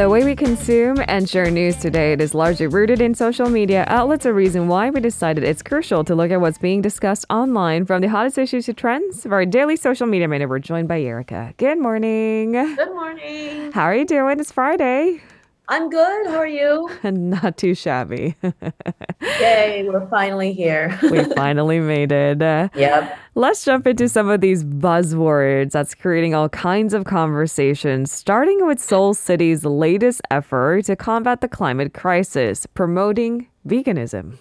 The way we consume and share news today it is largely rooted in social media outlets, a reason why we decided it's crucial to look at what's being discussed online from the hottest issues to trends. For our daily social media minute, we're joined by Erica. Good morning. Good morning. How are you doing? It's Friday. I'm good. How are you? Not too shabby. Yay, we're finally here. we finally made it. Yep. Let's jump into some of these buzzwords that's creating all kinds of conversations, starting with Seoul City's latest effort to combat the climate crisis, promoting veganism.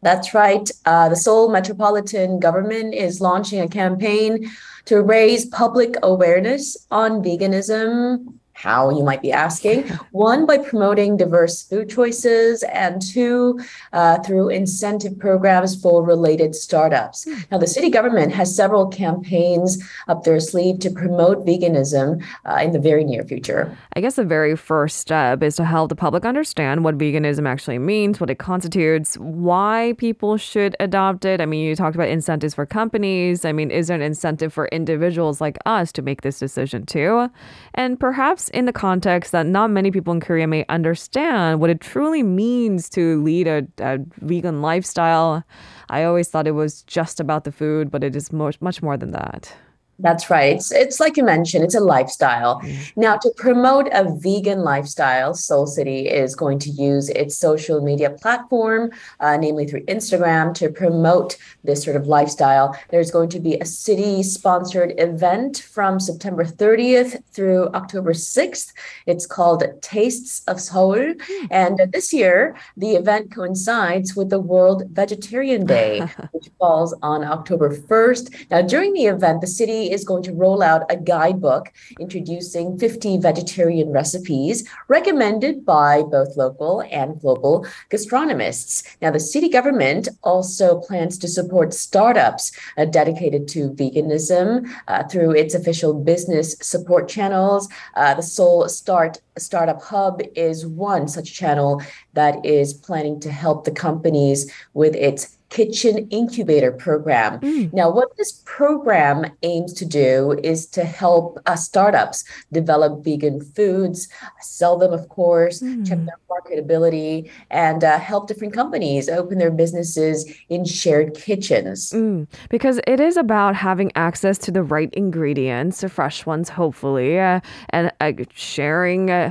That's right. Uh, the Seoul Metropolitan Government is launching a campaign to raise public awareness on veganism how you might be asking. One by promoting diverse food choices and two uh, through incentive programs for related startups. Hmm. now the city government has several campaigns up their sleeve to promote veganism uh, in the very near future. I guess the very first step is to help the public understand what veganism actually means what it constitutes why people should adopt it. I mean you talked about incentives for companies. I mean is there an incentive for individuals like us to make this decision too? And perhaps in the context that not many people in Korea may understand what it truly means to lead a, a vegan lifestyle. I always thought it was just about the food, but it is much, much more than that. That's right. It's, it's like you mentioned, it's a lifestyle. Mm. Now, to promote a vegan lifestyle, Seoul City is going to use its social media platform, uh, namely through Instagram, to promote this sort of lifestyle. There's going to be a city sponsored event from September 30th through October 6th. It's called Tastes of Seoul. Mm. And this year, the event coincides with the World Vegetarian Day, which falls on October 1st. Now, during the event, the city is going to roll out a guidebook introducing 50 vegetarian recipes recommended by both local and global gastronomists. Now, the city government also plans to support startups uh, dedicated to veganism uh, through its official business support channels. Uh, the Seoul Start Startup Hub is one such channel that is planning to help the companies with its Kitchen Incubator Program. Mm. Now, what this program aims to do is to help uh, startups develop vegan foods, sell them, of course, mm. check their marketability, and uh, help different companies open their businesses in shared kitchens. Mm. Because it is about having access to the right ingredients, fresh ones, hopefully, uh, and uh, sharing uh,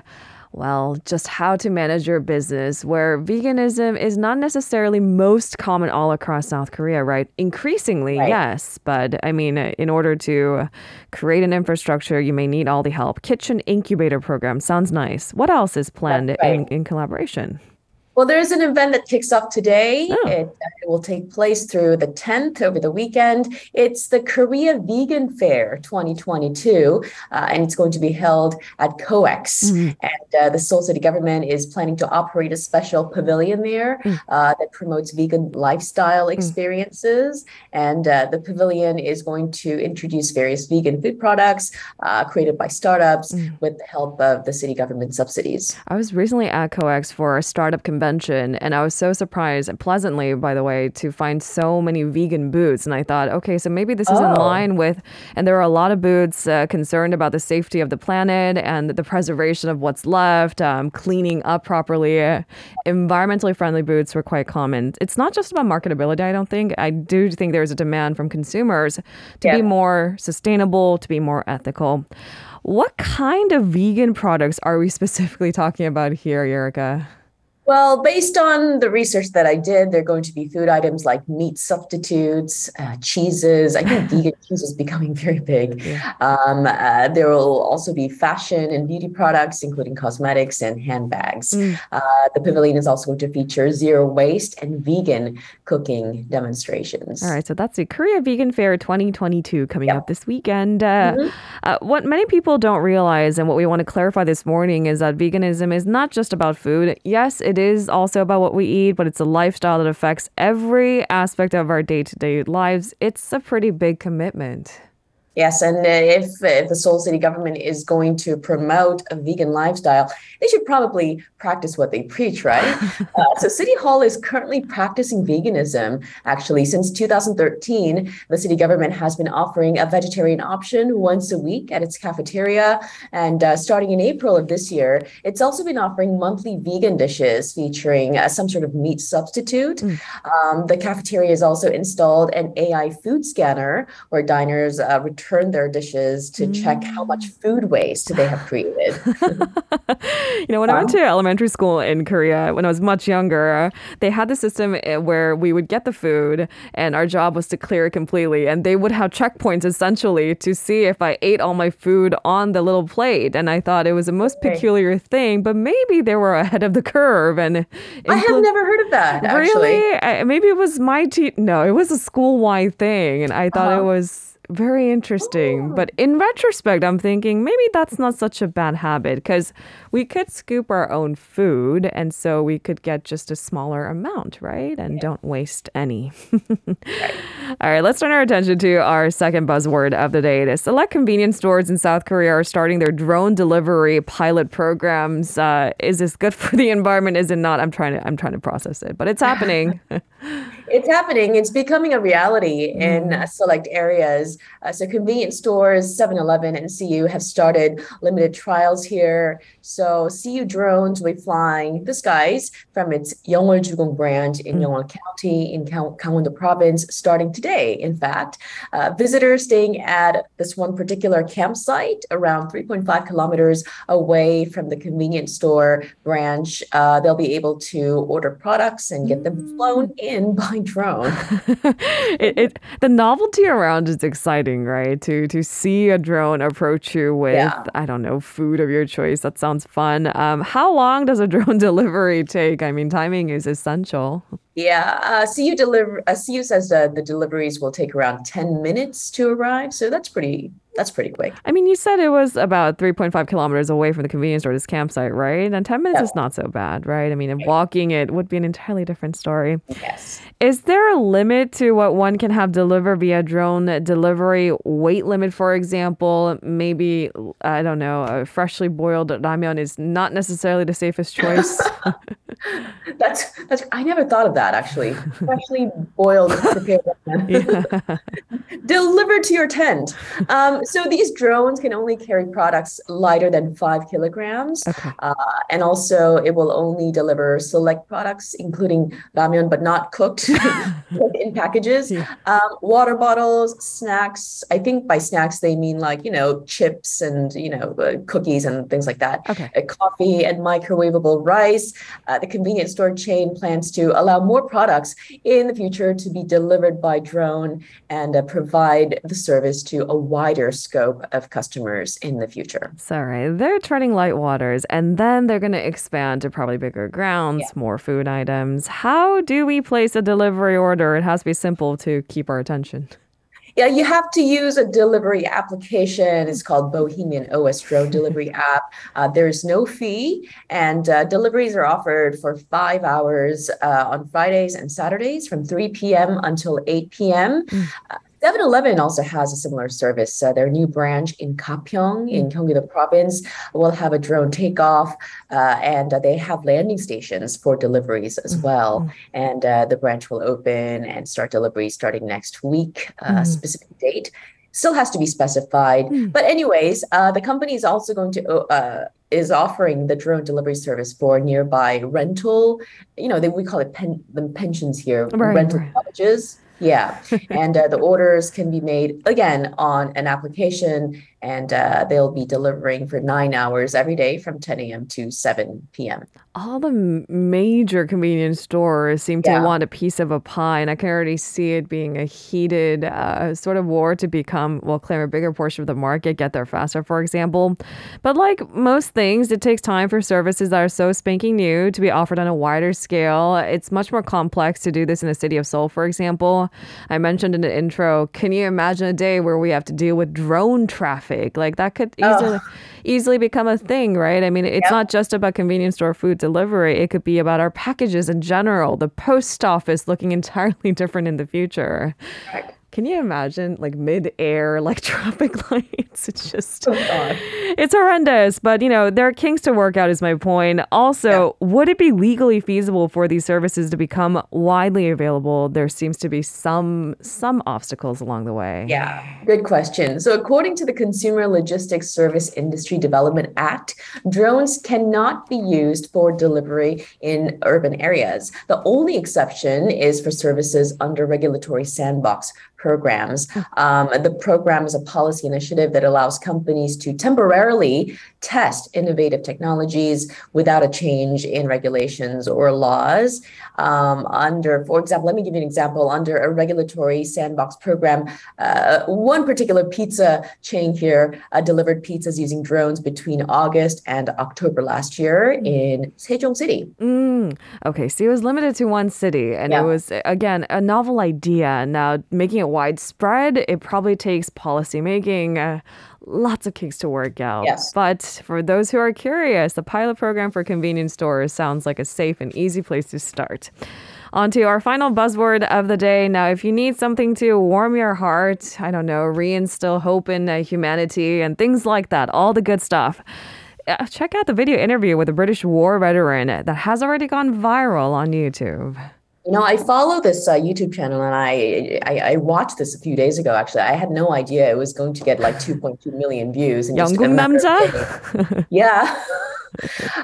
well, just how to manage your business, where veganism is not necessarily most common all across South Korea, right? Increasingly, right. yes. But I mean, in order to create an infrastructure, you may need all the help. Kitchen incubator program sounds nice. What else is planned right. in, in collaboration? Well, there is an event that kicks off today. Oh. It, it, will take place through the 10th over the weekend. It's the Korea Vegan Fair 2022, uh, and it's going to be held at COEX. Mm-hmm. And uh, the Seoul City government is planning to operate a special pavilion there mm. uh, that promotes vegan lifestyle mm. experiences. Mm. And uh, the pavilion is going to introduce various vegan food products uh, created by startups mm. with the help of the city government subsidies. I was recently at COEX for a startup convention convention, and I was so surprised, pleasantly, by the way, to find so many vegan booths. And I thought, okay, so maybe this is oh. in line with, and there are a lot of booths uh, concerned about the safety of the planet and the preservation of what's left, um, cleaning up properly. environmentally friendly booths were quite common. It's not just about marketability, I don't think. I do think there's a demand from consumers to yeah. be more sustainable, to be more ethical. What kind of vegan products are we specifically talking about here, Erica? Well, based on the research that I did, there are going to be food items like meat substitutes, uh, cheeses. I think vegan cheese is becoming very big. Um, uh, there will also be fashion and beauty products, including cosmetics and handbags. Mm. Uh, the pavilion is also going to feature zero waste and vegan cooking demonstrations. All right, so that's the Korea Vegan Fair 2022 coming yep. up this weekend. Uh, mm-hmm. Uh, what many people don't realize, and what we want to clarify this morning, is that veganism is not just about food. Yes, it it is also about what we eat, but it's a lifestyle that affects every aspect of our day to day lives. It's a pretty big commitment. Yes, and if, if the Seoul City government is going to promote a vegan lifestyle, they should probably practice what they preach, right? uh, so, City Hall is currently practicing veganism. Actually, since 2013, the city government has been offering a vegetarian option once a week at its cafeteria. And uh, starting in April of this year, it's also been offering monthly vegan dishes featuring uh, some sort of meat substitute. Mm. Um, the cafeteria has also installed an AI food scanner where diners uh, return turn their dishes to mm. check how much mm. food waste they have created. you know, when wow. I went to elementary school in Korea, when I was much younger, they had the system eh, where we would get the food and our job was to clear it completely. And they would have checkpoints essentially to see if I ate all my food on the little plate. And I thought it was the most okay. peculiar thing, but maybe they were ahead of the curve. And I have never heard of that. Actually. Really? I, maybe it was my te- no, it was a school wide thing, and I thought uh-huh. it was very interesting. Oh. But in retrospect, I'm thinking maybe that's not such a bad habit because we could scoop our own food and so we could get just a smaller amount, right? And yeah. don't waste any. right. All right, let's turn our attention to our second buzzword of the day. The select convenience stores in South Korea are starting their drone delivery pilot programs. Uh, is this good for the environment? Is it not? I'm trying to I'm trying to process it, but it's happening. it's happening. It's becoming a reality in mm. select areas. Uh, so convenience stores, 7-Eleven and CU have started limited trials here. So CU drones will be flying the skies from its Yeongwol Jugong branch in mm. Yeongwol County in Gangwon province starting today. In fact, uh, visitors staying at this one particular campsite around 3.5 kilometers away from the convenience store branch, uh, they'll be able to order products and get them flown mm. in by drone. it, it, the novelty around is exciting, right? To to see a drone approach you with yeah. I don't know food of your choice. That sounds fun. Um, how long does a drone delivery take? I mean, timing is essential. Yeah, uh, CU deliver. Uh, CU says uh, the deliveries will take around ten minutes to arrive, so that's pretty. That's pretty quick. I mean, you said it was about three point five kilometers away from the convenience store, this campsite, right? And ten minutes yeah. is not so bad, right? I mean, walking it would be an entirely different story. Yes. Is there a limit to what one can have delivered via drone delivery? Weight limit, for example, maybe I don't know. A freshly boiled ramyeon is not necessarily the safest choice. that's that's. I never thought of that actually. Freshly boiled, prepared, delivered to your tent. Um, so these drones can only carry products lighter than five kilograms, okay. uh, and also it will only deliver select products, including ramyeon, but not cooked in packages. Yeah. Um, water bottles, snacks. I think by snacks they mean like you know chips and you know uh, cookies and things like that. Okay. Uh, coffee and microwavable rice. Uh, the convenience store chain plans to allow more products in the future to be delivered by drone and uh, provide the service to a wider scope of customers in the future. Sorry, they're treading light waters and then they're going to expand to probably bigger grounds, yeah. more food items. How do we place a delivery order? It has to be simple to keep our attention. Yeah, you have to use a delivery application. It's called Bohemian OS Drone Delivery App. Uh, there's no fee, and uh, deliveries are offered for five hours uh, on Fridays and Saturdays from 3 p.m. until 8 p.m. Mm. 7-Eleven also has a similar service. Uh, their new branch in Gapyeong in mm. Gyeonggi province will have a drone takeoff, uh, and uh, they have landing stations for deliveries as mm-hmm. well. Mm. And uh, the branch will open and start deliveries starting next week. Mm. Specific date still has to be specified. Mm. But anyways, uh, the company is also going to uh, is offering the drone delivery service for nearby rental. You know, they, we call it pen, the pensions here, right, rental right. cottages. Yeah. and uh, the orders can be made again on an application and uh, they'll be delivering for nine hours every day from 10 a.m. to 7 p.m. All the major convenience stores seem to yeah. want a piece of a pie, and I can already see it being a heated uh, sort of war to become, well, claim a bigger portion of the market, get there faster, for example. But like most things, it takes time for services that are so spanking new to be offered on a wider scale. It's much more complex to do this in the city of Seoul, for example. I mentioned in the intro, can you imagine a day where we have to deal with drone traffic? traffic. Like that could easily oh. easily become a thing, right? I mean, it's yep. not just about convenience store food delivery. It could be about our packages in general. The post office looking entirely different in the future. Right. Can you imagine like mid-air like traffic lights? It's just oh, it's horrendous. But you know, there are kinks to work out is my point. Also, yeah. would it be legally feasible for these services to become widely available? There seems to be some some obstacles along the way. Yeah, good question. So according to the Consumer Logistics Service Industry Development Act, drones cannot be used for delivery in urban areas. The only exception is for services under regulatory sandbox programs. Um, the program is a policy initiative that allows companies to temporarily test innovative technologies without a change in regulations or laws. Um, under, for example, let me give you an example. Under a regulatory sandbox program, uh, one particular pizza chain here uh, delivered pizzas using drones between August and October last year mm. in Sejong City. Mm. Okay, so it was limited to one city, and yeah. it was again a novel idea. Now making it widespread, it probably takes policymaking. Uh, lots of kinks to work out. Yes. But for those who are curious, the pilot program for convenience stores sounds like a safe and easy place to start. On to our final buzzword of the day. Now, if you need something to warm your heart, I don't know, reinstill hope in uh, humanity and things like that, all the good stuff. Uh, check out the video interview with a British war veteran that has already gone viral on YouTube. You know, I follow this uh, YouTube channel and I, I, I watched this a few days ago. Actually, I had no idea it was going to get like 2.2 million views. And just yeah.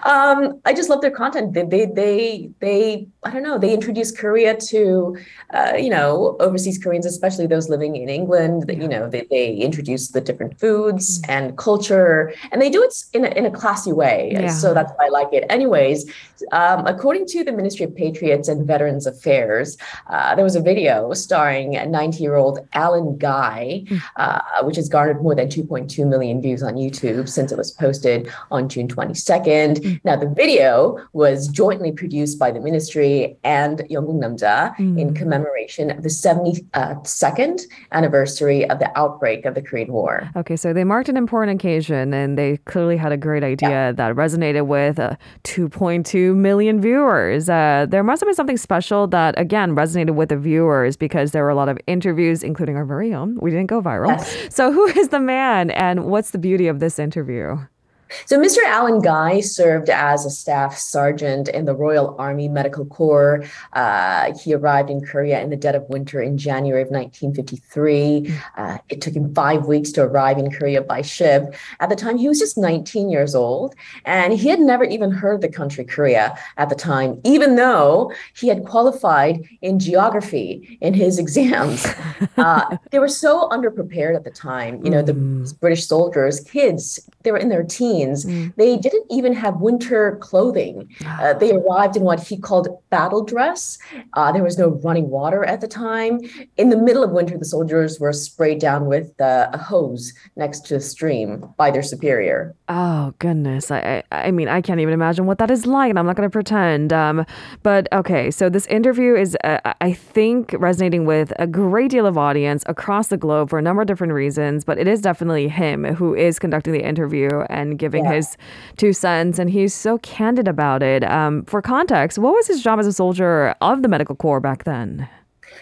um, I just love their content. They, they, they, they, I don't know, they introduce Korea to, uh, you know, overseas Koreans, especially those living in England. That, you know, they, they introduce the different foods mm. and culture, and they do it in a, in a classy way. Yeah. So that's why I like it. Anyways, um, according to the Ministry of Patriots and Veterans Affairs, uh, there was a video starring 90 year old Alan Guy, mm. uh, which has garnered more than 2.2 million views on YouTube since it was posted on June 22nd. Mm. Now, the video was jointly produced by the ministry and Yeongguk Namja mm. in commemoration of the 72nd anniversary of the outbreak of the Korean War. Okay, so they marked an important occasion and they clearly had a great idea yeah. that resonated with uh, 2.2 million viewers. Uh, there must have been something special that, again, resonated with the viewers because there were a lot of interviews, including our very own. We didn't go viral. Yes. So, who is the man and what's the beauty of this interview? So, Mr. Alan Guy served as a staff sergeant in the Royal Army Medical Corps. Uh, he arrived in Korea in the dead of winter in January of 1953. Uh, it took him five weeks to arrive in Korea by ship. At the time, he was just 19 years old, and he had never even heard the country Korea at the time, even though he had qualified in geography in his exams. Uh, they were so underprepared at the time. You know, the mm. British soldiers, kids, they were in their teens mm. they didn't even have winter clothing. Uh, they arrived in what he called battle dress. Uh, there was no running water at the time. In the middle of winter, the soldiers were sprayed down with uh, a hose next to a stream by their superior. Oh goodness! I, I, I mean I can't even imagine what that is like, and I'm not going to pretend. Um, but okay, so this interview is uh, I think resonating with a great deal of audience across the globe for a number of different reasons. But it is definitely him who is conducting the interview and giving yeah. his two cents, and he's so candid about it. Um, for context, what was his job as a soldier of the medical corps back then?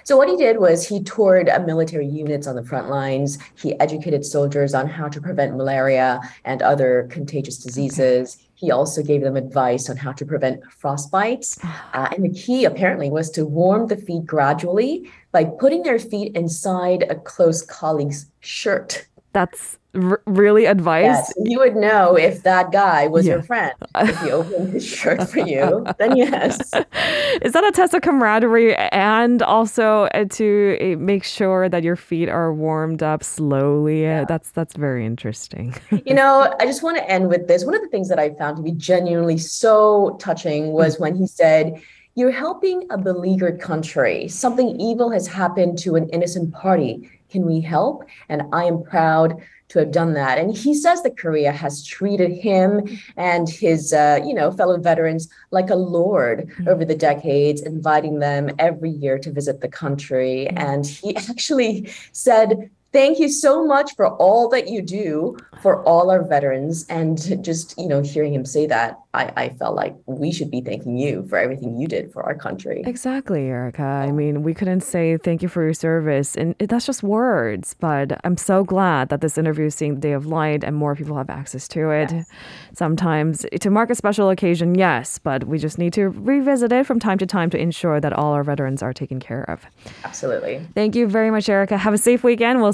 So what he did was he toured uh, military units on the front lines. He educated soldiers on how to prevent malaria and other contagious diseases. Okay. He also gave them advice on how to prevent frostbites. Uh, and the key apparently was to warm the feet gradually by putting their feet inside a close colleague's shirt. That's r- really advice. Yes, you would know if that guy was yeah. your friend. If he opened his shirt for you, then yes. Is that a test of camaraderie and also uh, to uh, make sure that your feet are warmed up slowly? Yeah. That's that's very interesting. you know, I just want to end with this. One of the things that I found to be genuinely so touching was when he said. You're helping a beleaguered country. Something evil has happened to an innocent party. Can we help? And I am proud to have done that. And he says that Korea has treated him and his, uh, you know, fellow veterans like a lord mm-hmm. over the decades, inviting them every year to visit the country. Mm-hmm. And he actually said thank you so much for all that you do for all our veterans. And just, you know, hearing him say that, I, I felt like we should be thanking you for everything you did for our country. Exactly, Erica. I mean, we couldn't say thank you for your service. And that's just words. But I'm so glad that this interview is seeing the day of light and more people have access to it. Yes. Sometimes eh, to mark a special occasion, yes, but we just need to revisit it from time to time to ensure that all our veterans are taken care of. Absolutely. Thank you very much, Erica. Have a safe weekend. We'll